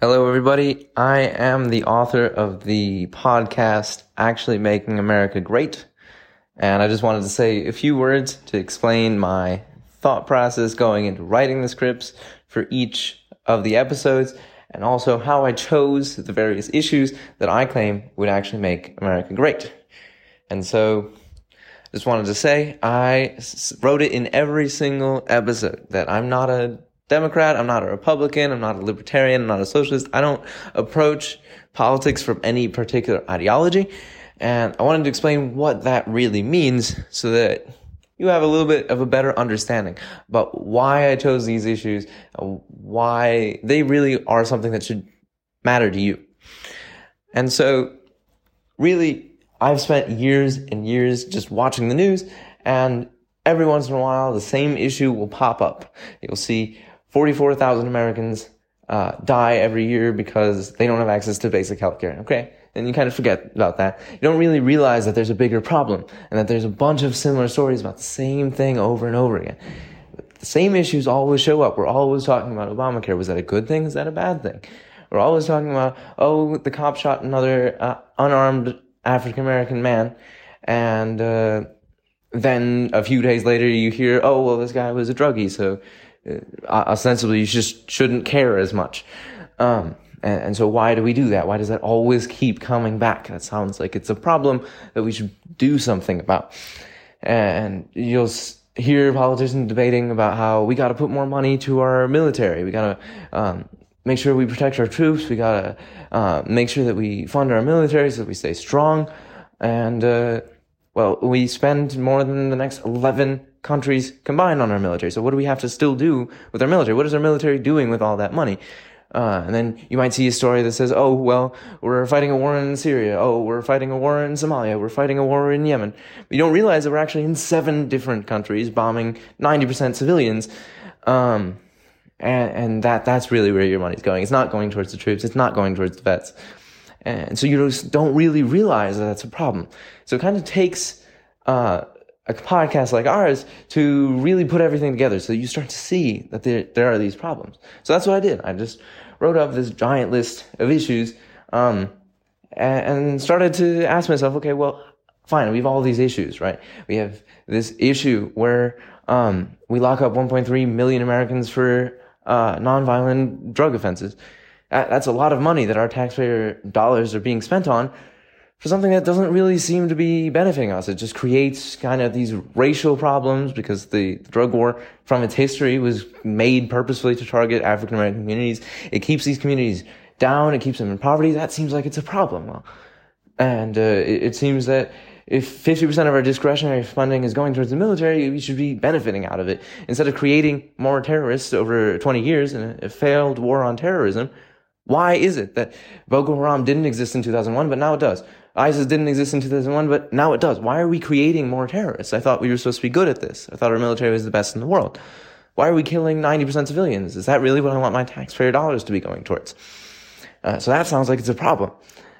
Hello, everybody. I am the author of the podcast, Actually Making America Great. And I just wanted to say a few words to explain my thought process going into writing the scripts for each of the episodes and also how I chose the various issues that I claim would actually make America great. And so just wanted to say I wrote it in every single episode that I'm not a Democrat, I'm not a Republican, I'm not a libertarian, I'm not a socialist. I don't approach politics from any particular ideology. And I wanted to explain what that really means so that you have a little bit of a better understanding about why I chose these issues, why they really are something that should matter to you. And so, really, I've spent years and years just watching the news, and every once in a while, the same issue will pop up. You'll see 44,000 Americans uh, die every year because they don't have access to basic healthcare. Okay? And you kind of forget about that. You don't really realize that there's a bigger problem and that there's a bunch of similar stories about the same thing over and over again. The same issues always show up. We're always talking about Obamacare. Was that a good thing? Is that a bad thing? We're always talking about, oh, the cop shot another uh, unarmed African American man. And uh, then a few days later, you hear, oh, well, this guy was a druggie. So ostensibly, you just shouldn't care as much. Um, and, and, so why do we do that? Why does that always keep coming back? That sounds like it's a problem that we should do something about. And you'll hear politicians debating about how we got to put more money to our military. We got to um, make sure we protect our troops. We got to uh, make sure that we fund our military so that we stay strong. And uh, well, we spend more than the next 11 countries combined on our military. So what do we have to still do with our military? What is our military doing with all that money? Uh, and then you might see a story that says, oh, well, we're fighting a war in Syria. Oh, we're fighting a war in Somalia. We're fighting a war in Yemen. But you don't realize that we're actually in seven different countries bombing 90% civilians. Um, and, and that, that's really where your money's going. It's not going towards the troops. It's not going towards the vets. And so you just don't really realize that that's a problem. So it kind of takes, uh, a podcast like ours to really put everything together so you start to see that there, there are these problems. So that's what I did. I just wrote up this giant list of issues, um, and, started to ask myself, okay, well, fine, we have all these issues, right? We have this issue where, um, we lock up 1.3 million Americans for, uh, nonviolent drug offenses. That's a lot of money that our taxpayer dollars are being spent on for something that doesn't really seem to be benefiting us. It just creates kind of these racial problems because the drug war from its history was made purposefully to target African American communities. It keeps these communities down. It keeps them in poverty. That seems like it's a problem. And uh, it, it seems that if 50% of our discretionary funding is going towards the military, we should be benefiting out of it. Instead of creating more terrorists over 20 years in a failed war on terrorism, why is it that Boko Haram didn't exist in 2001, but now it does? ISIS didn't exist in 2001, but now it does. Why are we creating more terrorists? I thought we were supposed to be good at this. I thought our military was the best in the world. Why are we killing 90% civilians? Is that really what I want my taxpayer dollars to be going towards? Uh, so that sounds like it's a problem.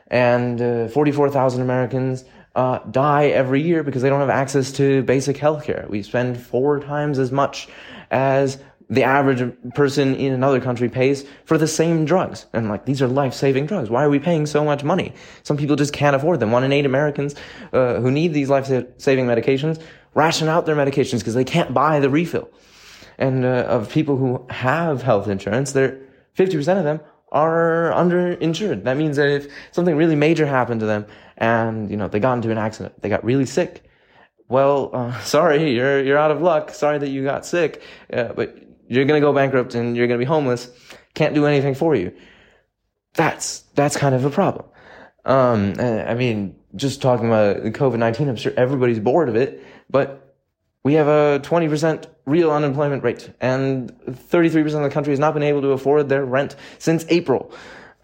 And uh, 44,000 Americans uh, die every year because they don't have access to basic health care. We spend four times as much as the average person in another country pays for the same drugs. And like, these are life-saving drugs. Why are we paying so much money? Some people just can't afford them. One in eight Americans uh, who need these life-saving medications ration out their medications because they can't buy the refill. And uh, of people who have health insurance, they're 50% of them are underinsured. That means that if something really major happened to them and, you know, they got into an accident, they got really sick, well, uh, sorry, you're, you're out of luck. Sorry that you got sick. Uh, but you're going to go bankrupt and you're going to be homeless. Can't do anything for you. That's, that's kind of a problem. Um, I mean, just talking about COVID-19, I'm sure everybody's bored of it, but we have a 20% real unemployment rate and 33% of the country has not been able to afford their rent since April.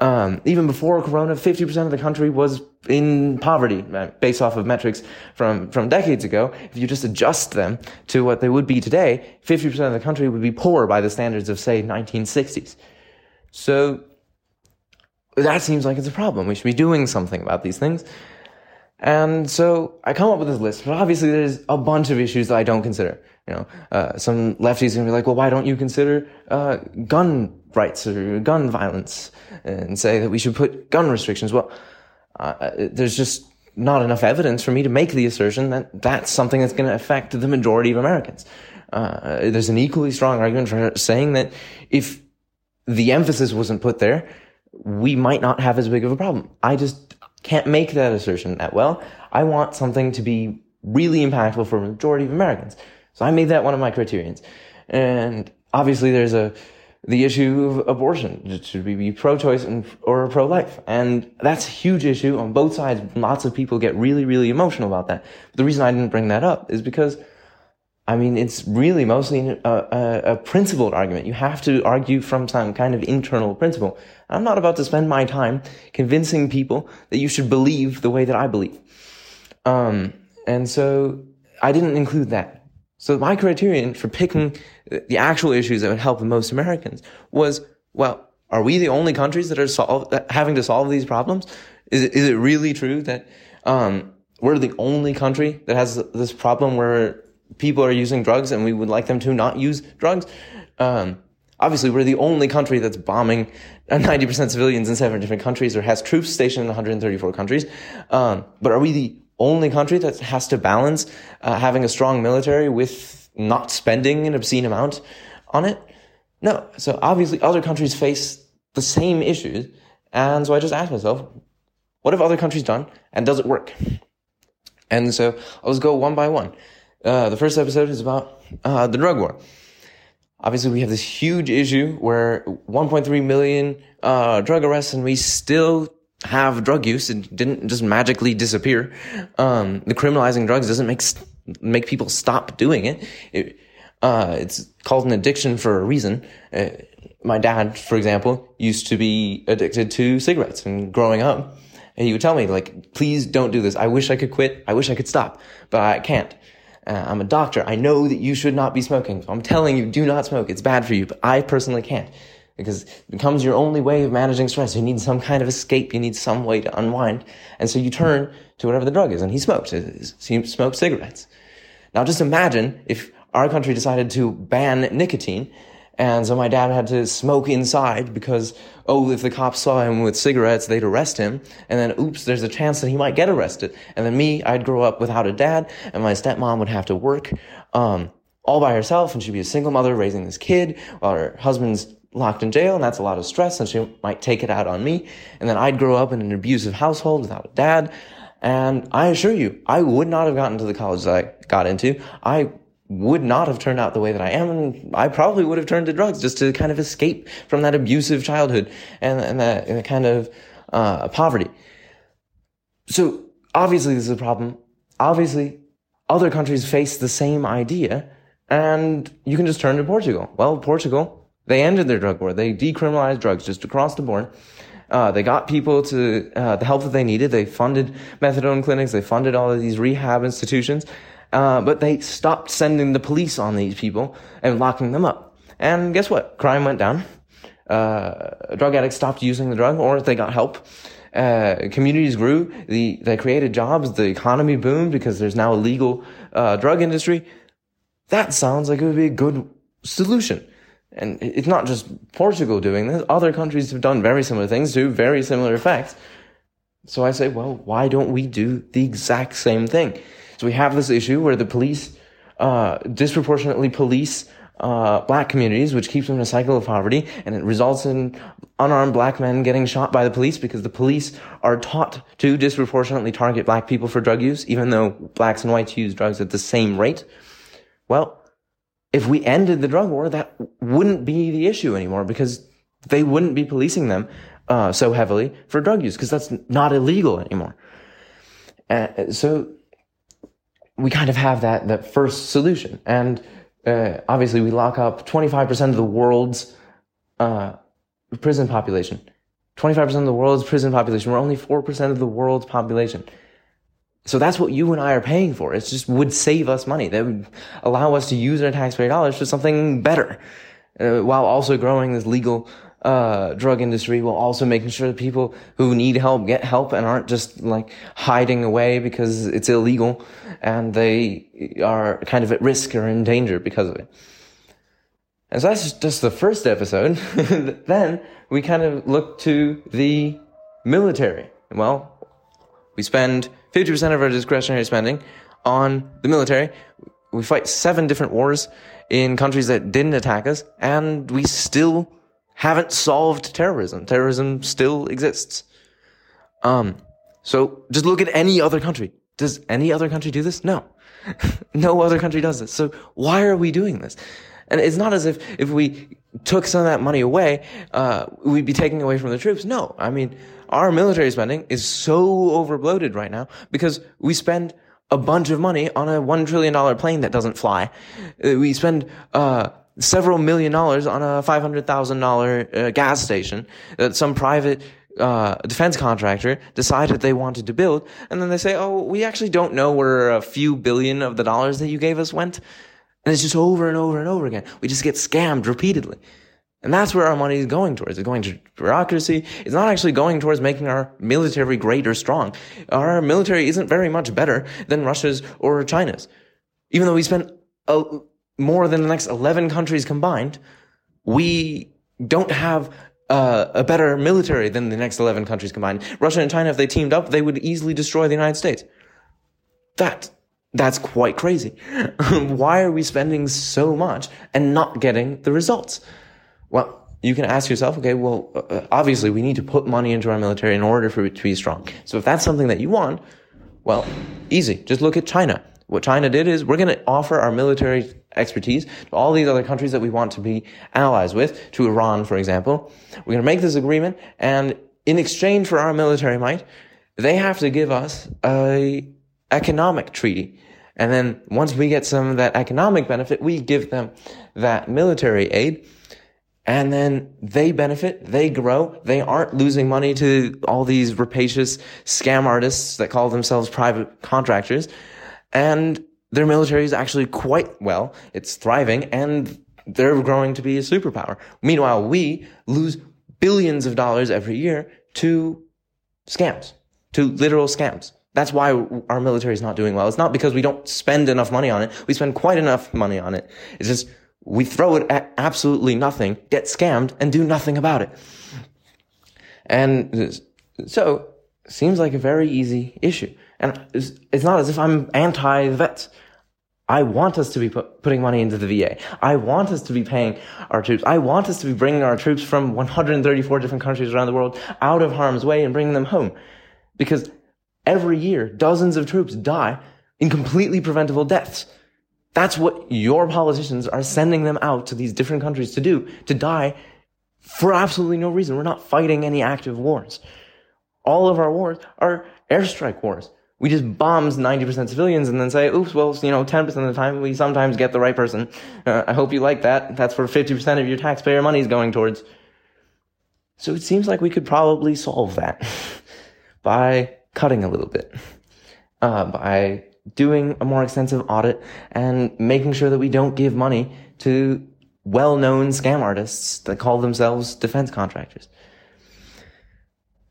Um, even before Corona, 50% of the country was in poverty, based off of metrics from, from decades ago. If you just adjust them to what they would be today, 50% of the country would be poor by the standards of, say, 1960s. So, that seems like it's a problem. We should be doing something about these things. And so I come up with this list, but obviously there's a bunch of issues that I don't consider. You know, uh, some lefties are gonna be like, well, why don't you consider uh, gun rights or gun violence and say that we should put gun restrictions? Well, uh, there's just not enough evidence for me to make the assertion that that's something that's going to affect the majority of Americans. Uh, there's an equally strong argument for saying that if the emphasis wasn't put there, we might not have as big of a problem. I just can't make that assertion that well. I want something to be really impactful for a majority of Americans. So I made that one of my criterions. And obviously there's a, the issue of abortion. Should we be pro-choice or pro-life? And that's a huge issue on both sides. Lots of people get really, really emotional about that. But the reason I didn't bring that up is because, I mean, it's really mostly a, a, a principled argument. You have to argue from some kind of internal principle. I'm not about to spend my time convincing people that you should believe the way that I believe. Um, and so I didn't include that. So my criterion for picking the actual issues that would help the most Americans was, well, are we the only countries that are solve, having to solve these problems? Is it, is it really true that um, we're the only country that has this problem where people are using drugs and we would like them to not use drugs? Um, obviously, we're the only country that's bombing 90% civilians in seven different countries or has troops stationed in 134 countries. Um, but are we the only country that has to balance uh, having a strong military with not spending an obscene amount on it? No. So obviously other countries face the same issues. And so I just asked myself, what have other countries done and does it work? And so I'll just go one by one. Uh, the first episode is about uh, the drug war. Obviously, we have this huge issue where 1.3 million uh, drug arrests, and we still have drug use. It didn't just magically disappear. Um, the criminalizing drugs doesn't make make people stop doing it. it uh, it's called an addiction for a reason. Uh, my dad, for example, used to be addicted to cigarettes, and growing up, he would tell me like, "Please don't do this. I wish I could quit. I wish I could stop, but I can't." Uh, I'm a doctor. I know that you should not be smoking. So I'm telling you, do not smoke. It's bad for you, but I personally can't because it becomes your only way of managing stress. You need some kind of escape. You need some way to unwind. And so you turn to whatever the drug is. And he smoked. He smoked cigarettes. Now just imagine if our country decided to ban nicotine. And so my dad had to smoke inside because, oh, if the cops saw him with cigarettes, they'd arrest him. And then, oops, there's a chance that he might get arrested. And then me, I'd grow up without a dad and my stepmom would have to work, um, all by herself and she'd be a single mother raising this kid while her husband's locked in jail, and that's a lot of stress, and she might take it out on me. And then I'd grow up in an abusive household without a dad. And I assure you, I would not have gotten to the college that I got into. I would not have turned out the way that I am, and I probably would have turned to drugs just to kind of escape from that abusive childhood and, and that, and that kind of uh, poverty. So obviously, this is a problem. Obviously, other countries face the same idea, and you can just turn to Portugal. Well, Portugal they ended their drug war. They decriminalized drugs just across the board. Uh, they got people to uh, the help that they needed. They funded methadone clinics. They funded all of these rehab institutions. Uh, but they stopped sending the police on these people and locking them up. And guess what? Crime went down. Uh, drug addicts stopped using the drug, or they got help. Uh, communities grew. The they created jobs. The economy boomed because there's now a legal uh, drug industry. That sounds like it would be a good solution. And it's not just Portugal doing this. Other countries have done very similar things to very similar effects. So I say, well, why don't we do the exact same thing? So we have this issue where the police, uh, disproportionately police, uh, black communities, which keeps them in a cycle of poverty, and it results in unarmed black men getting shot by the police because the police are taught to disproportionately target black people for drug use, even though blacks and whites use drugs at the same rate. Well, if we ended the drug war, that wouldn't be the issue anymore because they wouldn't be policing them uh, so heavily for drug use because that's not illegal anymore. Uh, so we kind of have that that first solution, and uh, obviously we lock up 25% of the world's uh, prison population. 25% of the world's prison population. We're only 4% of the world's population. So that's what you and I are paying for. It just would save us money. That would allow us to use our taxpayer dollars for something better, uh, while also growing this legal uh, drug industry while also making sure that people who need help get help and aren't just like hiding away because it's illegal and they are kind of at risk or in danger because of it. And so that's just the first episode. then we kind of look to the military. Well, we spend 50% of our discretionary spending on the military. We fight seven different wars in countries that didn't attack us, and we still haven't solved terrorism. Terrorism still exists. Um, so just look at any other country. Does any other country do this? No. no other country does this. So why are we doing this? And it's not as if if we took some of that money away, uh, we'd be taking away from the troops. No. I mean, our military spending is so overbloated right now because we spend a bunch of money on a one trillion dollar plane that doesn't fly. Uh, we spend, uh, several million dollars on a five hundred thousand dollar uh, gas station that some private uh, defense contractor decided they wanted to build, and then they say, "Oh, we actually don't know where a few billion of the dollars that you gave us went," and it's just over and over and over again. We just get scammed repeatedly. And that's where our money is going towards. It's going to bureaucracy. It's not actually going towards making our military great or strong. Our military isn't very much better than Russia's or China's. Even though we spend a, more than the next 11 countries combined, we don't have uh, a better military than the next 11 countries combined. Russia and China, if they teamed up, they would easily destroy the United States. That, that's quite crazy. Why are we spending so much and not getting the results? Well, you can ask yourself, okay, well, uh, obviously we need to put money into our military in order for it to be strong. So if that's something that you want, well, easy. Just look at China. What China did is we're going to offer our military expertise to all these other countries that we want to be allies with, to Iran, for example. We're going to make this agreement, and in exchange for our military might, they have to give us a economic treaty. And then once we get some of that economic benefit, we give them that military aid. And then they benefit, they grow, they aren't losing money to all these rapacious scam artists that call themselves private contractors and their military is actually quite well. It's thriving and they're growing to be a superpower. Meanwhile, we lose billions of dollars every year to scams, to literal scams. That's why our military is not doing well. It's not because we don't spend enough money on it. We spend quite enough money on it. It's just we throw it at absolutely nothing, get scammed, and do nothing about it. And so, seems like a very easy issue. And it's, not as if I'm anti-vets. I want us to be put, putting money into the VA. I want us to be paying our troops. I want us to be bringing our troops from 134 different countries around the world out of harm's way and bringing them home. Because every year, dozens of troops die in completely preventable deaths. That's what your politicians are sending them out to these different countries to do, to die for absolutely no reason. We're not fighting any active wars. All of our wars are airstrike wars we just bombs 90% civilians and then say, oops, well, you know, 10% of the time we sometimes get the right person. Uh, I hope you like that. That's where 50% of your taxpayer money is going towards. So it seems like we could probably solve that by cutting a little bit, uh, by doing a more extensive audit and making sure that we don't give money to well-known scam artists that call themselves defense contractors.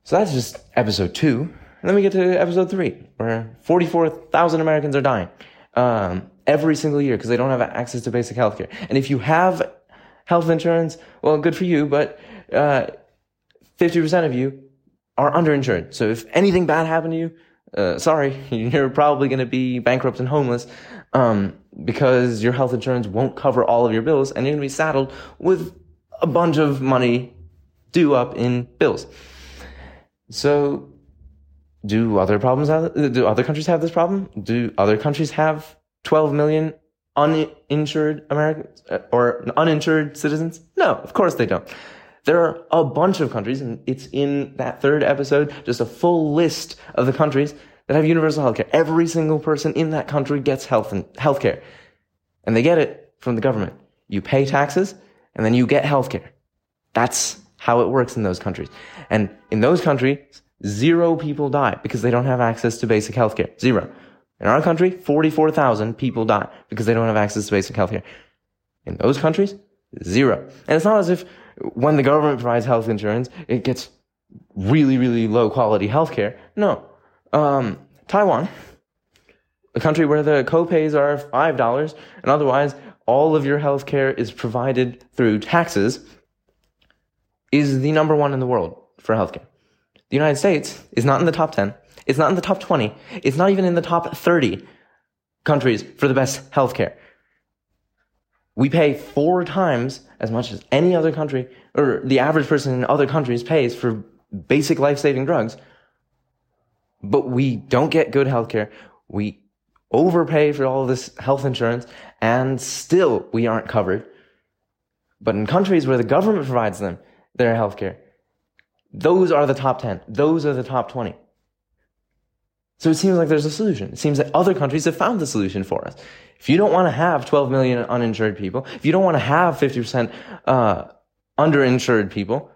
So that's just episode two. And then we get to episode three, where 44,000 Americans are dying um, every single year because they don't have access to basic healthcare. And if you have health insurance, well, good for you, but uh, 50% of you are underinsured. So if anything bad happened to you, uh, sorry, you're probably going to be bankrupt and homeless um, because your health insurance won't cover all of your bills, and you're going to be saddled with a bunch of money due up in bills. So do other problems have, do other countries have this problem? Do other countries have 12 million uninsured Americans uh, or uninsured citizens? No, of course they don't. There are a bunch of countries, and it's in that third episode, just a full list of the countries that have universal healthcare. Every single person in that country gets health and healthcare. And they get it from the government. You pay taxes, and then you get healthcare. That's how it works in those countries. And in those countries, Zero people die because they don't have access to basic healthcare. Zero. In our country, 44,000 people die because they don't have access to basic healthcare. In those countries, zero. And it's not as if when the government provides health insurance, it gets really, really low quality healthcare. No. Um, Taiwan, a country where the copays are $5 and otherwise all of your healthcare is provided through taxes, is the number one in the world for healthcare. The United States is not in the top 10. It's not in the top 20. It's not even in the top 30 countries for the best healthcare. We pay four times as much as any other country, or the average person in other countries pays for basic life saving drugs. But we don't get good healthcare. We overpay for all this health insurance and still we aren't covered. But in countries where the government provides them their healthcare, those are the top 10. Those are the top 20. So it seems like there's a solution. It seems that other countries have found the solution for us. If you don't want to have 12 million uninsured people, if you don't want to have 50% uh, underinsured people,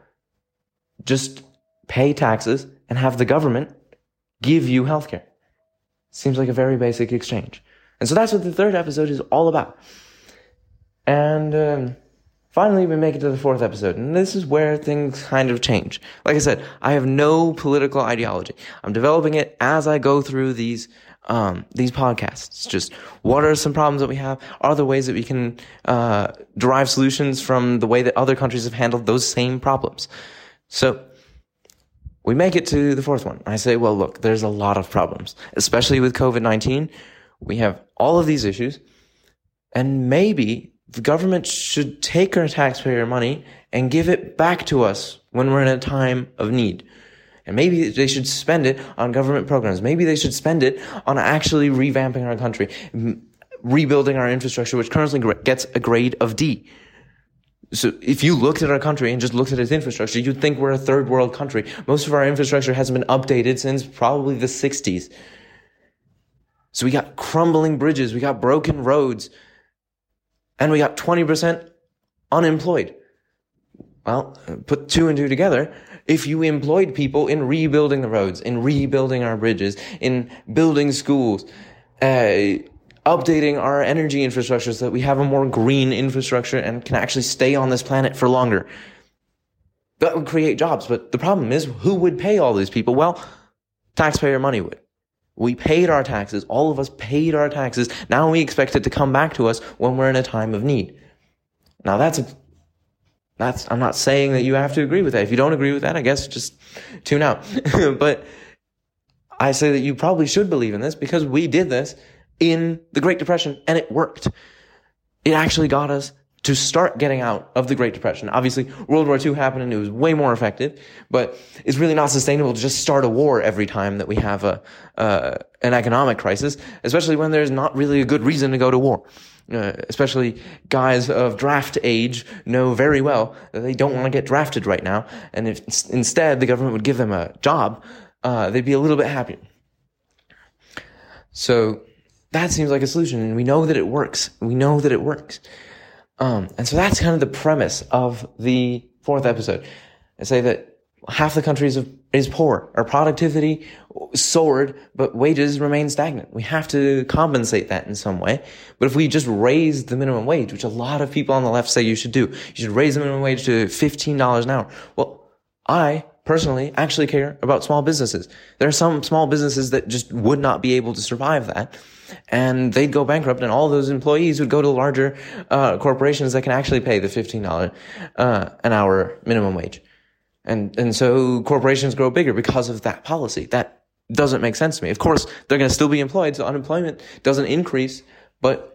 just pay taxes and have the government give you healthcare. Seems like a very basic exchange. And so that's what the third episode is all about. And um, finally, we make it to the fourth episode. And this is where things kind of change. Like I said, I have no political ideology. I'm developing it as I go through these. Um, these podcasts. Just what are some problems that we have? Are there ways that we can uh, derive solutions from the way that other countries have handled those same problems? So we make it to the fourth one. I say, well, look, there's a lot of problems, especially with COVID 19. We have all of these issues, and maybe the government should take our taxpayer money and give it back to us when we're in a time of need. And maybe they should spend it on government programs. Maybe they should spend it on actually revamping our country, rebuilding our infrastructure, which currently gets a grade of D. So if you looked at our country and just looked at its infrastructure, you'd think we're a third world country. Most of our infrastructure hasn't been updated since probably the 60s. So we got crumbling bridges, we got broken roads, and we got 20% unemployed. Well, put two and two together. If you employed people in rebuilding the roads, in rebuilding our bridges, in building schools, uh, updating our energy infrastructure so that we have a more green infrastructure and can actually stay on this planet for longer. That would create jobs. But the problem is, who would pay all these people? Well, taxpayer money would. We paid our taxes. All of us paid our taxes. Now we expect it to come back to us when we're in a time of need. Now that's a, that's, I'm not saying that you have to agree with that. If you don't agree with that, I guess just tune out. but I say that you probably should believe in this because we did this in the Great Depression and it worked. It actually got us to start getting out of the Great Depression. Obviously, World War II happened and it was way more effective, but it's really not sustainable to just start a war every time that we have a, uh, an economic crisis, especially when there's not really a good reason to go to war. Uh, especially guys of draft age know very well that they don't want to get drafted right now. And if instead the government would give them a job, uh, they'd be a little bit happier. So that seems like a solution and we know that it works. We know that it works. Um, and so that's kind of the premise of the fourth episode. I say that half the country is, is poor. Our productivity soared, but wages remain stagnant. We have to compensate that in some way. But if we just raise the minimum wage, which a lot of people on the left say you should do, you should raise the minimum wage to $15 an hour. Well, I personally actually care about small businesses. There are some small businesses that just would not be able to survive that and they'd go bankrupt and all those employees would go to larger uh, corporations that can actually pay the $15 uh, an hour minimum wage. And and so corporations grow bigger because of that policy. That doesn't make sense to me. Of course they're going to still be employed so unemployment doesn't increase but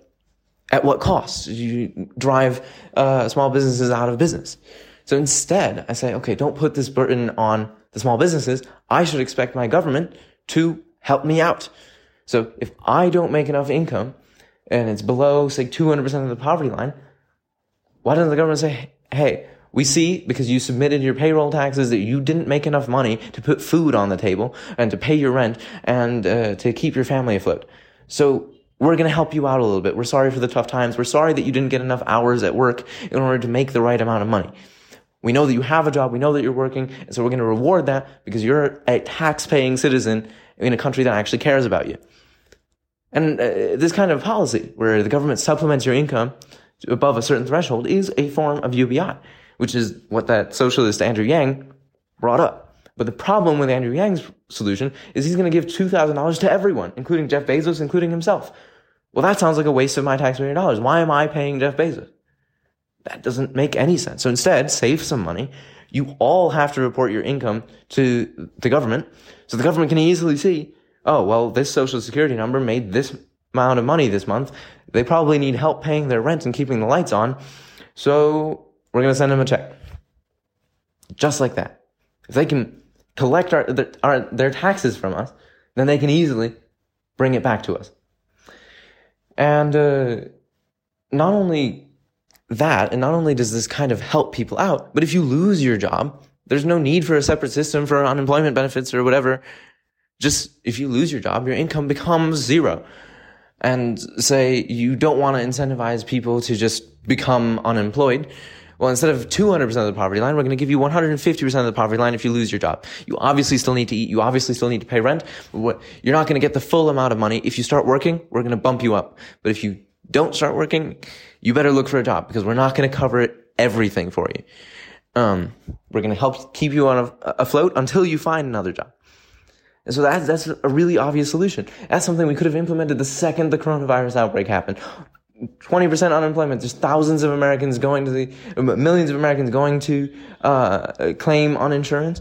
at what cost? You drive uh, small businesses out of business. So instead i say okay don't put this burden on the small businesses. I should expect my government to help me out so if I don't make enough income and it's below, say, 200% of the poverty line, why doesn't the government say, hey, we see because you submitted your payroll taxes that you didn't make enough money to put food on the table and to pay your rent and uh, to keep your family afloat. So we're going to help you out a little bit. We're sorry for the tough times. We're sorry that you didn't get enough hours at work in order to make the right amount of money. We know that you have a job. We know that you're working. And so we're going to reward that because you're a tax paying citizen in a country that actually cares about you. And uh, this kind of policy, where the government supplements your income above a certain threshold, is a form of UBI, which is what that socialist Andrew Yang brought up. But the problem with Andrew Yang's solution is he's going to give $2,000 to everyone, including Jeff Bezos, including himself. Well, that sounds like a waste of my taxpayer dollars. Why am I paying Jeff Bezos? That doesn't make any sense. So instead, save some money. You all have to report your income to the government. So the government can easily see, oh, well, this social security number made this amount of money this month. They probably need help paying their rent and keeping the lights on. So we're going to send them a check. Just like that. If they can collect our, their, our, their taxes from us, then they can easily bring it back to us. And uh, not only that, and not only does this kind of help people out, but if you lose your job, there's no need for a separate system for unemployment benefits or whatever. Just if you lose your job, your income becomes zero. And say you don't want to incentivize people to just become unemployed. Well, instead of 200% of the poverty line, we're going to give you 150% of the poverty line if you lose your job. You obviously still need to eat. You obviously still need to pay rent. You're not going to get the full amount of money. If you start working, we're going to bump you up. But if you don't start working, you better look for a job because we're not going to cover everything for you. Um, we're going to help keep you on a, afloat until you find another job. And so that's, that's a really obvious solution. That's something we could have implemented the second the coronavirus outbreak happened. 20% unemployment. There's thousands of Americans going to the, millions of Americans going to, uh, claim on insurance.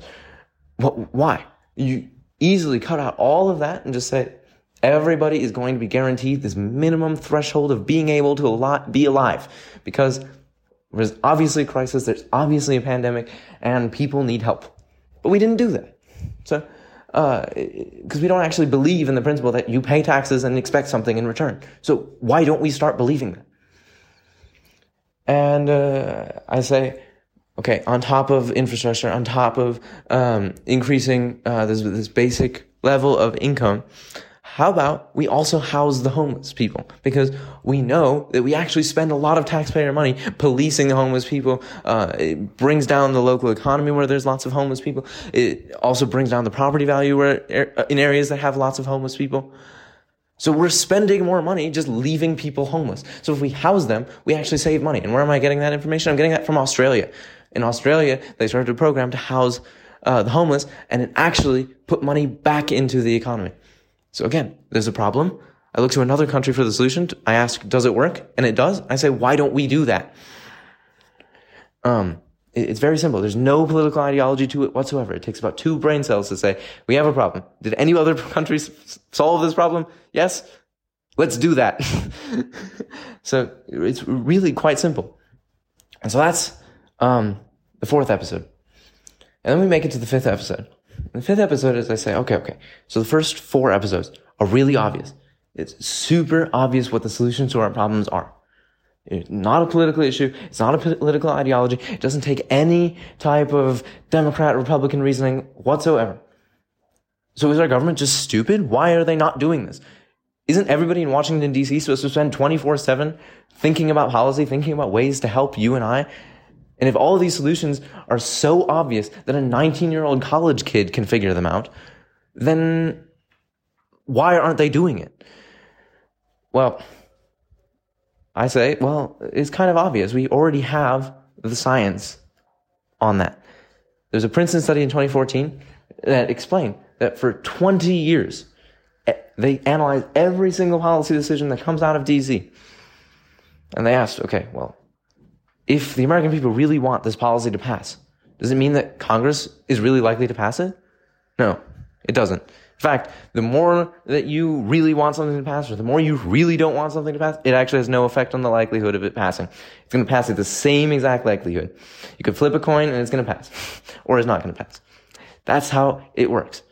Why? You easily cut out all of that and just say, everybody is going to be guaranteed this minimum threshold of being able to be alive because there's obviously a crisis, there's obviously a pandemic, and people need help. But we didn't do that. So, because uh, we don't actually believe in the principle that you pay taxes and expect something in return. So why don't we start believing that? And uh, I say, okay, on top of infrastructure, on top of um, increasing uh, this this basic level of income, how about we also house the homeless people? Because we know that we actually spend a lot of taxpayer money policing the homeless people. Uh, it brings down the local economy where there's lots of homeless people. It also brings down the property value where in areas that have lots of homeless people. So we're spending more money just leaving people homeless. So if we house them, we actually save money. And where am I getting that information? I'm getting that from Australia. In Australia, they started a program to house uh, the homeless, and it actually put money back into the economy. So again, there's a problem. I look to another country for the solution. I ask, does it work? And it does. I say, why don't we do that? Um, it's very simple. There's no political ideology to it whatsoever. It takes about two brain cells to say, we have a problem. Did any other countries solve this problem? Yes. Let's do that. so it's really quite simple. And so that's, um, the fourth episode. And then we make it to the fifth episode. The fifth episode is I say, okay, okay. So the first four episodes are really obvious. It's super obvious what the solutions to our problems are. It's not a political issue. It's not a political ideology. It doesn't take any type of Democrat, Republican reasoning whatsoever. So is our government just stupid? Why are they not doing this? Isn't everybody in Washington DC supposed to spend 24-7 thinking about policy, thinking about ways to help you and I and if all of these solutions are so obvious that a 19 year old college kid can figure them out, then why aren't they doing it? Well, I say, well, it's kind of obvious. We already have the science on that. There's a Princeton study in 2014 that explained that for 20 years, eh, they analyzed every single policy decision that comes out of DC. And they asked, okay, well, if the American people really want this policy to pass, does it mean that Congress is really likely to pass it? No, it doesn't. In fact, the more that you really want something to pass, or the more you really don't want something to pass, it actually has no effect on the likelihood of it passing. It's going to pass at the same exact likelihood. You could flip a coin and it's going to pass, or it's not going to pass. That's how it works.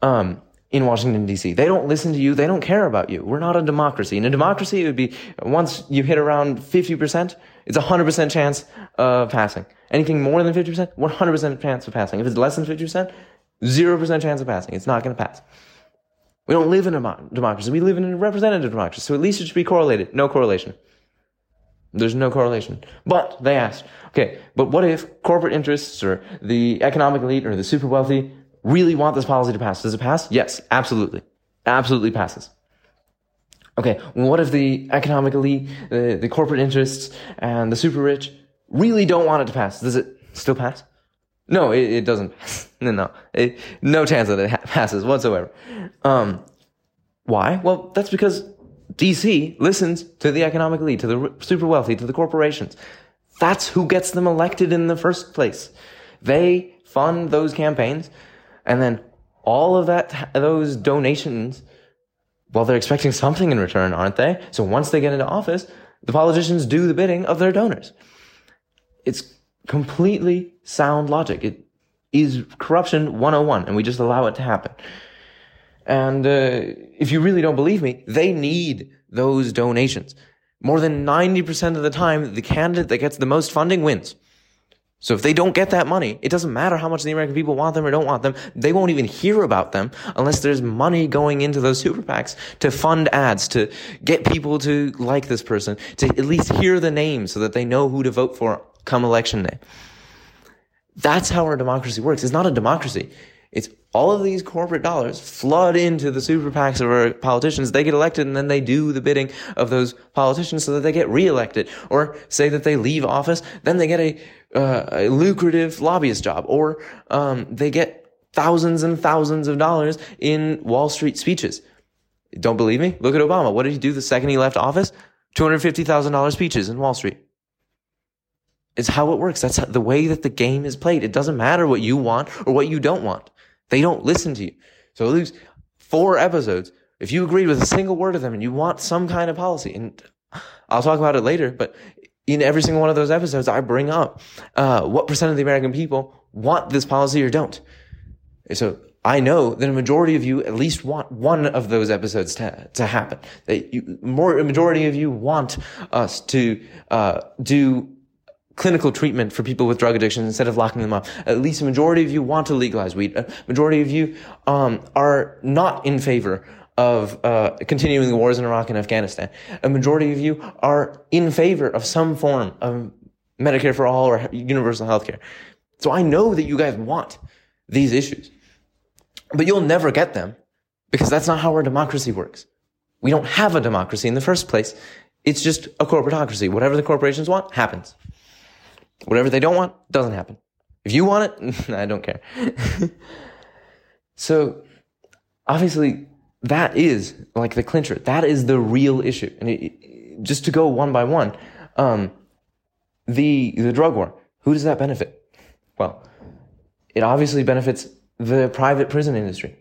Um, in Washington DC. They don't listen to you. They don't care about you. We're not a democracy. In a democracy, it would be once you hit around 50%, it's a 100% chance of passing. Anything more than 50%, 100% chance of passing. If it's less than 50%, 0% chance of passing. It's not going to pass. We don't live in a democracy. We live in a representative democracy. So at least it should be correlated. No correlation. There's no correlation. But they asked, okay, but what if corporate interests or the economic elite or the super wealthy really want this policy to pass. Does it pass? Yes, absolutely. Absolutely passes. Okay, what if the economic elite, the, the corporate interests, and the super rich really don't want it to pass, does it still pass? No, it, it doesn't. No, no, it, no chance that it ha- passes whatsoever. Um, why? Well, that's because DC listens to the economic elite, to the super wealthy, to the corporations. That's who gets them elected in the first place. They fund those campaigns, and then all of that, those donations, well, they're expecting something in return, aren't they? So once they get into office, the politicians do the bidding of their donors. It's completely sound logic. It is corruption 101, and we just allow it to happen. And uh, if you really don't believe me, they need those donations. More than 90% of the time, the candidate that gets the most funding wins. So if they don't get that money, it doesn't matter how much the American people want them or don't want them. They won't even hear about them unless there's money going into those super PACs to fund ads, to get people to like this person, to at least hear the name so that they know who to vote for come election day. That's how our democracy works. It's not a democracy. It's all of these corporate dollars flood into the super PACs of our politicians. They get elected and then they do the bidding of those politicians so that they get reelected or say that they leave office. Then they get a, uh, a lucrative lobbyist job or, um, they get thousands and thousands of dollars in Wall Street speeches. Don't believe me? Look at Obama. What did he do the second he left office? $250,000 speeches in Wall Street. It's how it works. That's the way that the game is played. It doesn't matter what you want or what you don't want. They don't listen to you. So these four episodes, if you agreed with a single word of them and you want some kind of policy, and I'll talk about it later, but in every single one of those episodes, I bring up uh, what percent of the American people want this policy or don't. So I know that a majority of you at least want one of those episodes to, to happen. That you, more, a majority of you want us to uh, do clinical treatment for people with drug addictions instead of locking them up. At least a majority of you want to legalize weed. A majority of you um, are not in favor of uh, continuing the wars in Iraq and Afghanistan. A majority of you are in favor of some form of Medicare for all or universal health care. So I know that you guys want these issues, but you'll never get them because that's not how our democracy works. We don't have a democracy in the first place. It's just a corporatocracy. Whatever the corporations want happens. Whatever they don't want doesn't happen. If you want it, I don't care. so obviously that is like the clincher. That is the real issue. And it, just to go one by one, um, the the drug war. Who does that benefit? Well, it obviously benefits the private prison industry.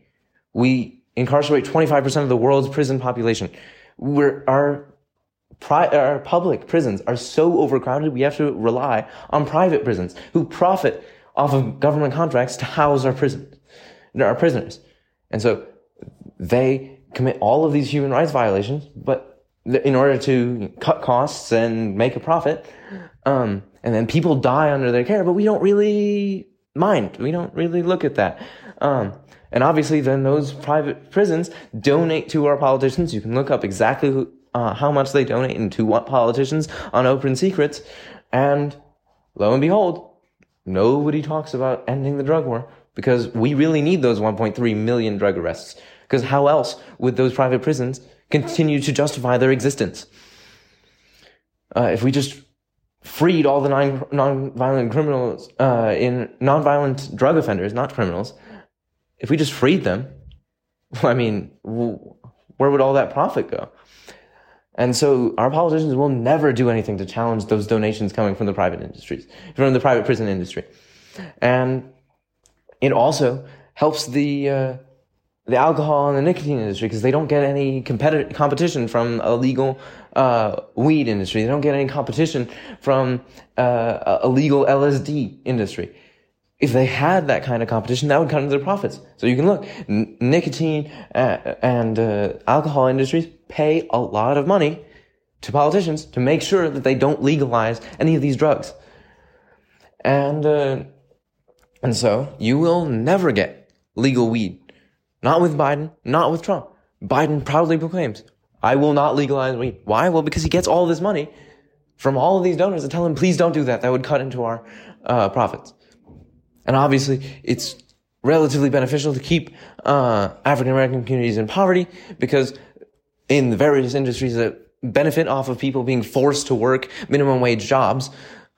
We incarcerate 25% of the world's prison population. We're, our Pri- our public prisons are so overcrowded, we have to rely on private prisons who profit off of government contracts to house our prisons, our prisoners. And so they commit all of these human rights violations, but in order to cut costs and make a profit, um, and then people die under their care, but we don't really mind. We don't really look at that. Um, and obviously then those private prisons donate to our politicians. You can look up exactly who, uh, how much they donate and to what politicians on Open Secrets. And lo and behold, nobody talks about ending the drug war because we really need those 1.3 million drug arrests. Because how else would those private prisons continue to justify their existence? Uh, if we just freed all the non- non-violent criminals, uh, in non-violent drug offenders, not criminals, if we just freed them, I mean, where would all that profit go? And so our politicians will never do anything to challenge those donations coming from the private industries, from the private prison industry. And it also helps the, uh, the alcohol and the nicotine industry because they don't get any competition from a legal uh, weed industry. They don't get any competition from uh, a legal LSD industry. If they had that kind of competition, that would cut into their profits. So you can look, N- nicotine uh, and uh, alcohol industries pay a lot of money to politicians to make sure that they don't legalize any of these drugs. And, uh, and so you will never get legal weed. Not with Biden, not with Trump. Biden proudly proclaims, I will not legalize weed. Why? Well, because he gets all this money from all of these donors that tell him, please don't do that. That would cut into our uh, profits. And obviously, it's relatively beneficial to keep uh, African American communities in poverty because in the various industries that benefit off of people being forced to work minimum wage jobs,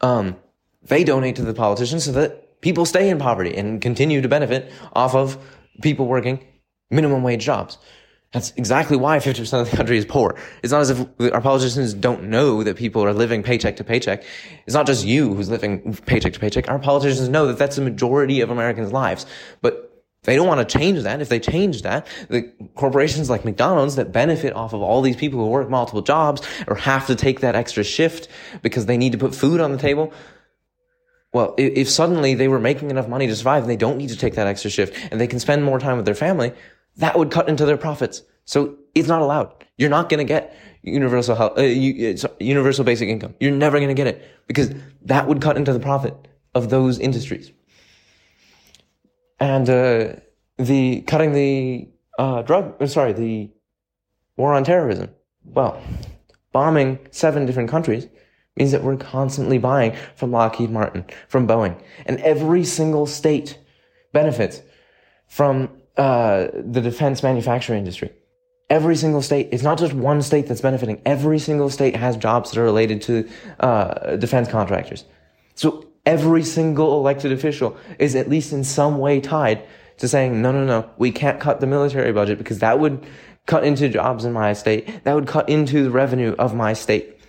um, they donate to the politicians so that people stay in poverty and continue to benefit off of people working minimum wage jobs. That's exactly why 50% of the country is poor. It's not as if our politicians don't know that people are living paycheck to paycheck. It's not just you who's living paycheck to paycheck. Our politicians know that that's the majority of Americans' lives. But they don't want to change that. If they change that, the corporations like McDonald's that benefit off of all these people who work multiple jobs or have to take that extra shift because they need to put food on the table. Well, if suddenly they were making enough money to survive and they don't need to take that extra shift and they can spend more time with their family, that would cut into their profits. So it's not allowed. You're not going to get universal health, uh, universal basic income. You're never going to get it because that would cut into the profit of those industries. And uh, the cutting the uh, drug, uh, sorry, the war on terrorism. Well, bombing seven different countries means that we're constantly buying from Lockheed Martin, from Boeing, and every single state benefits from uh, the defense manufacturing industry. Every single state, it's not just one state that's benefiting. Every single state has jobs that are related to uh, defense contractors. So every single elected official is at least in some way tied to saying, no, no, no, we can't cut the military budget because that would cut into jobs in my state. That would cut into the revenue of my state.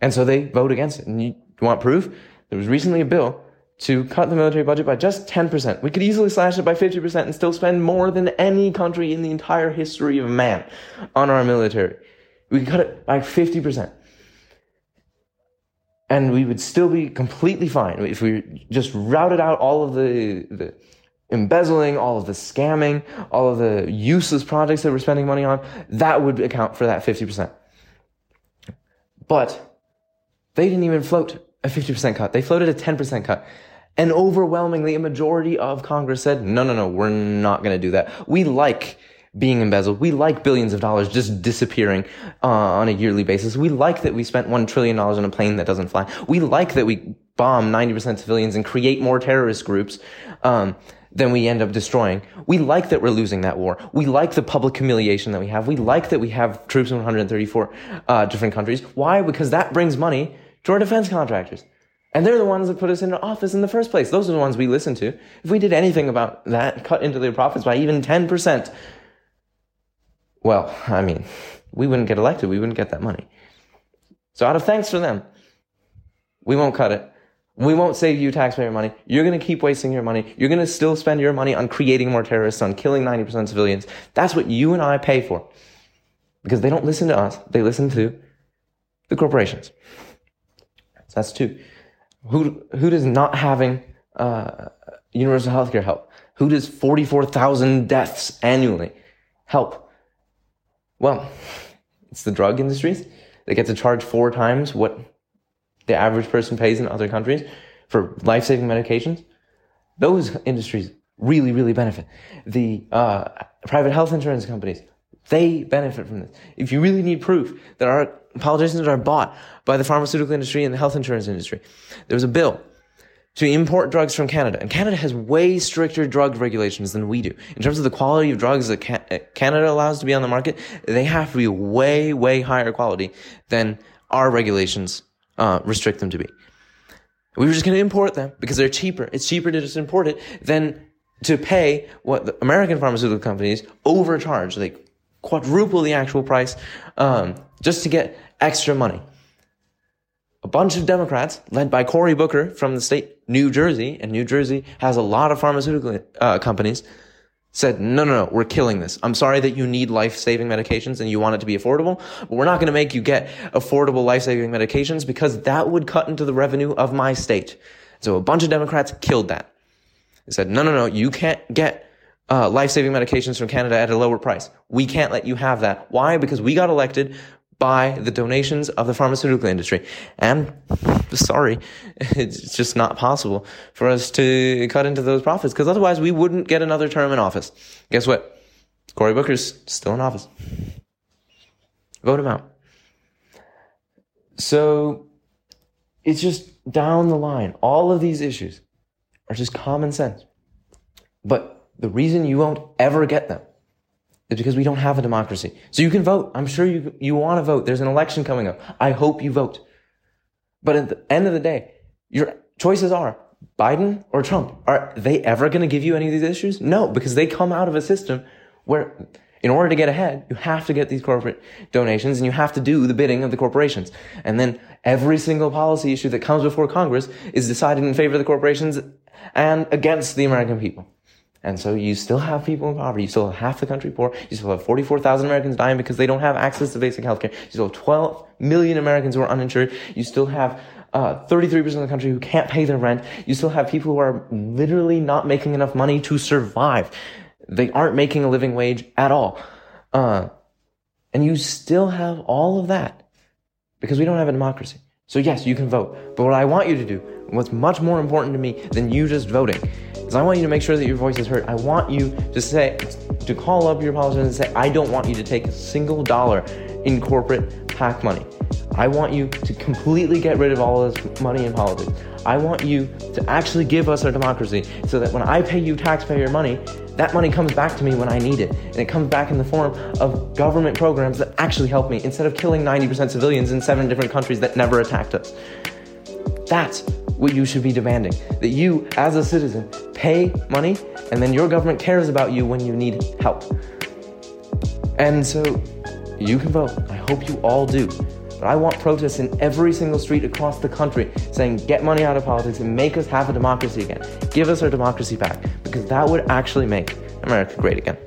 And so they vote against it. And you want proof? There was recently a bill to cut the military budget by just 10%. We could easily slash it by 50% and still spend more than any country in the entire history of man on our military. We could cut it by 50%. And we would still be completely fine if we just routed out all of the, the embezzling, all of the scamming, all of the useless projects that we're spending money on. That would account for that 50%. But they didn't even float a 50% cut. They floated a 10% cut. And overwhelmingly, a majority of Congress said, no, no, no, we're not going to do that. We like being embezzled. We like billions of dollars just disappearing uh, on a yearly basis. We like that we spent $1 trillion on a plane that doesn't fly. We like that we bomb 90% civilians and create more terrorist groups. Um, than we end up destroying. We like that we're losing that war. We like the public humiliation that we have. We like that we have troops in 134 uh, different countries. Why? Because that brings money to our defense contractors. And they're the ones that put us into office in the first place. Those are the ones we listen to. If we did anything about that, cut into their profits by even 10%, well, I mean, we wouldn't get elected. We wouldn't get that money. So out of thanks for them, we won't cut it. We won't save you taxpayer money. You're going to keep wasting your money. You're going to still spend your money on creating more terrorists, on killing 90% of civilians. That's what you and I pay for. Because they don't listen to us. They listen to the corporations. So that's two. Who, who does not having uh, universal healthcare help? Who does 44,000 deaths annually help? Well, it's the drug industries. They get to charge four times what the average person pays in other countries for life-saving medications. Those industries really, really benefit. The uh, private health insurance companies, they benefit from this. If you really need proof that our politicians are bought by the pharmaceutical industry and the health insurance industry, there was a bill to import drugs from Canada. And Canada has way stricter drug regulations than we do. In terms of the quality of drugs that Canada allows to be on the market, they have to be way, way higher quality than our regulations uh, restrict them to be. We were just going to import them because they're cheaper. It's cheaper to just import it than to pay what the American pharmaceutical companies overcharge. They quadruple the actual price um, just to get extra money. A bunch of Democrats, led by Cory Booker from the state New Jersey, and New Jersey has a lot of pharmaceutical uh, companies, said, no, no, no, we're killing this. I'm sorry that you need life-saving medications and you want it to be affordable, but we're not going to make you get affordable life-saving medications because that would cut into the revenue of my state. So a bunch of Democrats killed that. They said, no, no, no, you can't get uh, life-saving medications from Canada at a lower price. We can't let you have that. Why? Because we got elected by the donations of the pharmaceutical industry. And sorry, it's just not possible for us to cut into those profits because otherwise we wouldn't get another term in office. Guess what? Cory Booker's still in office. Vote him out. So it's just down the line. All of these issues are just common sense. But the reason you won't ever get them is because we don't have a democracy. So you can vote. I'm sure you, you want to vote. There's an election coming up. I hope you vote. But at the end of the day, your choices are Biden or Trump. Are they ever going to give you any of these issues? No, because they come out of a system where in order to get ahead, you have to get these corporate donations and you have to do the bidding of the corporations. And then every single policy issue that comes before Congress is decided in favor of the corporations and against the American people. And so you still have people in poverty. You still have half the country poor. You still have 44,000 Americans dying because they don't have access to basic healthcare. You still have 12 million Americans who are uninsured. You still have uh, 33% of the country who can't pay their rent. You still have people who are literally not making enough money to survive. They aren't making a living wage at all. Uh, and you still have all of that because we don't have a democracy. So yes, you can vote. But what I want you to do, what's much more important to me than you just voting, is I want you to make sure that your voice is heard. I want you to say, to call up your politicians and say, I don't want you to take a single dollar in corporate PAC money. I want you to completely get rid of all this money in politics. I want you to actually give us our democracy so that when I pay you taxpayer money, that money comes back to me when I need it. And it comes back in the form of government programs that actually help me instead of killing 90% civilians in seven different countries that never attacked us. That's what you should be demanding. That you, as a citizen, pay money and then your government cares about you when you need help. And so you can vote. I hope you all do. But I want protests in every single street across the country saying, get money out of politics and make us have a democracy again. Give us our democracy back because that would actually make America great again.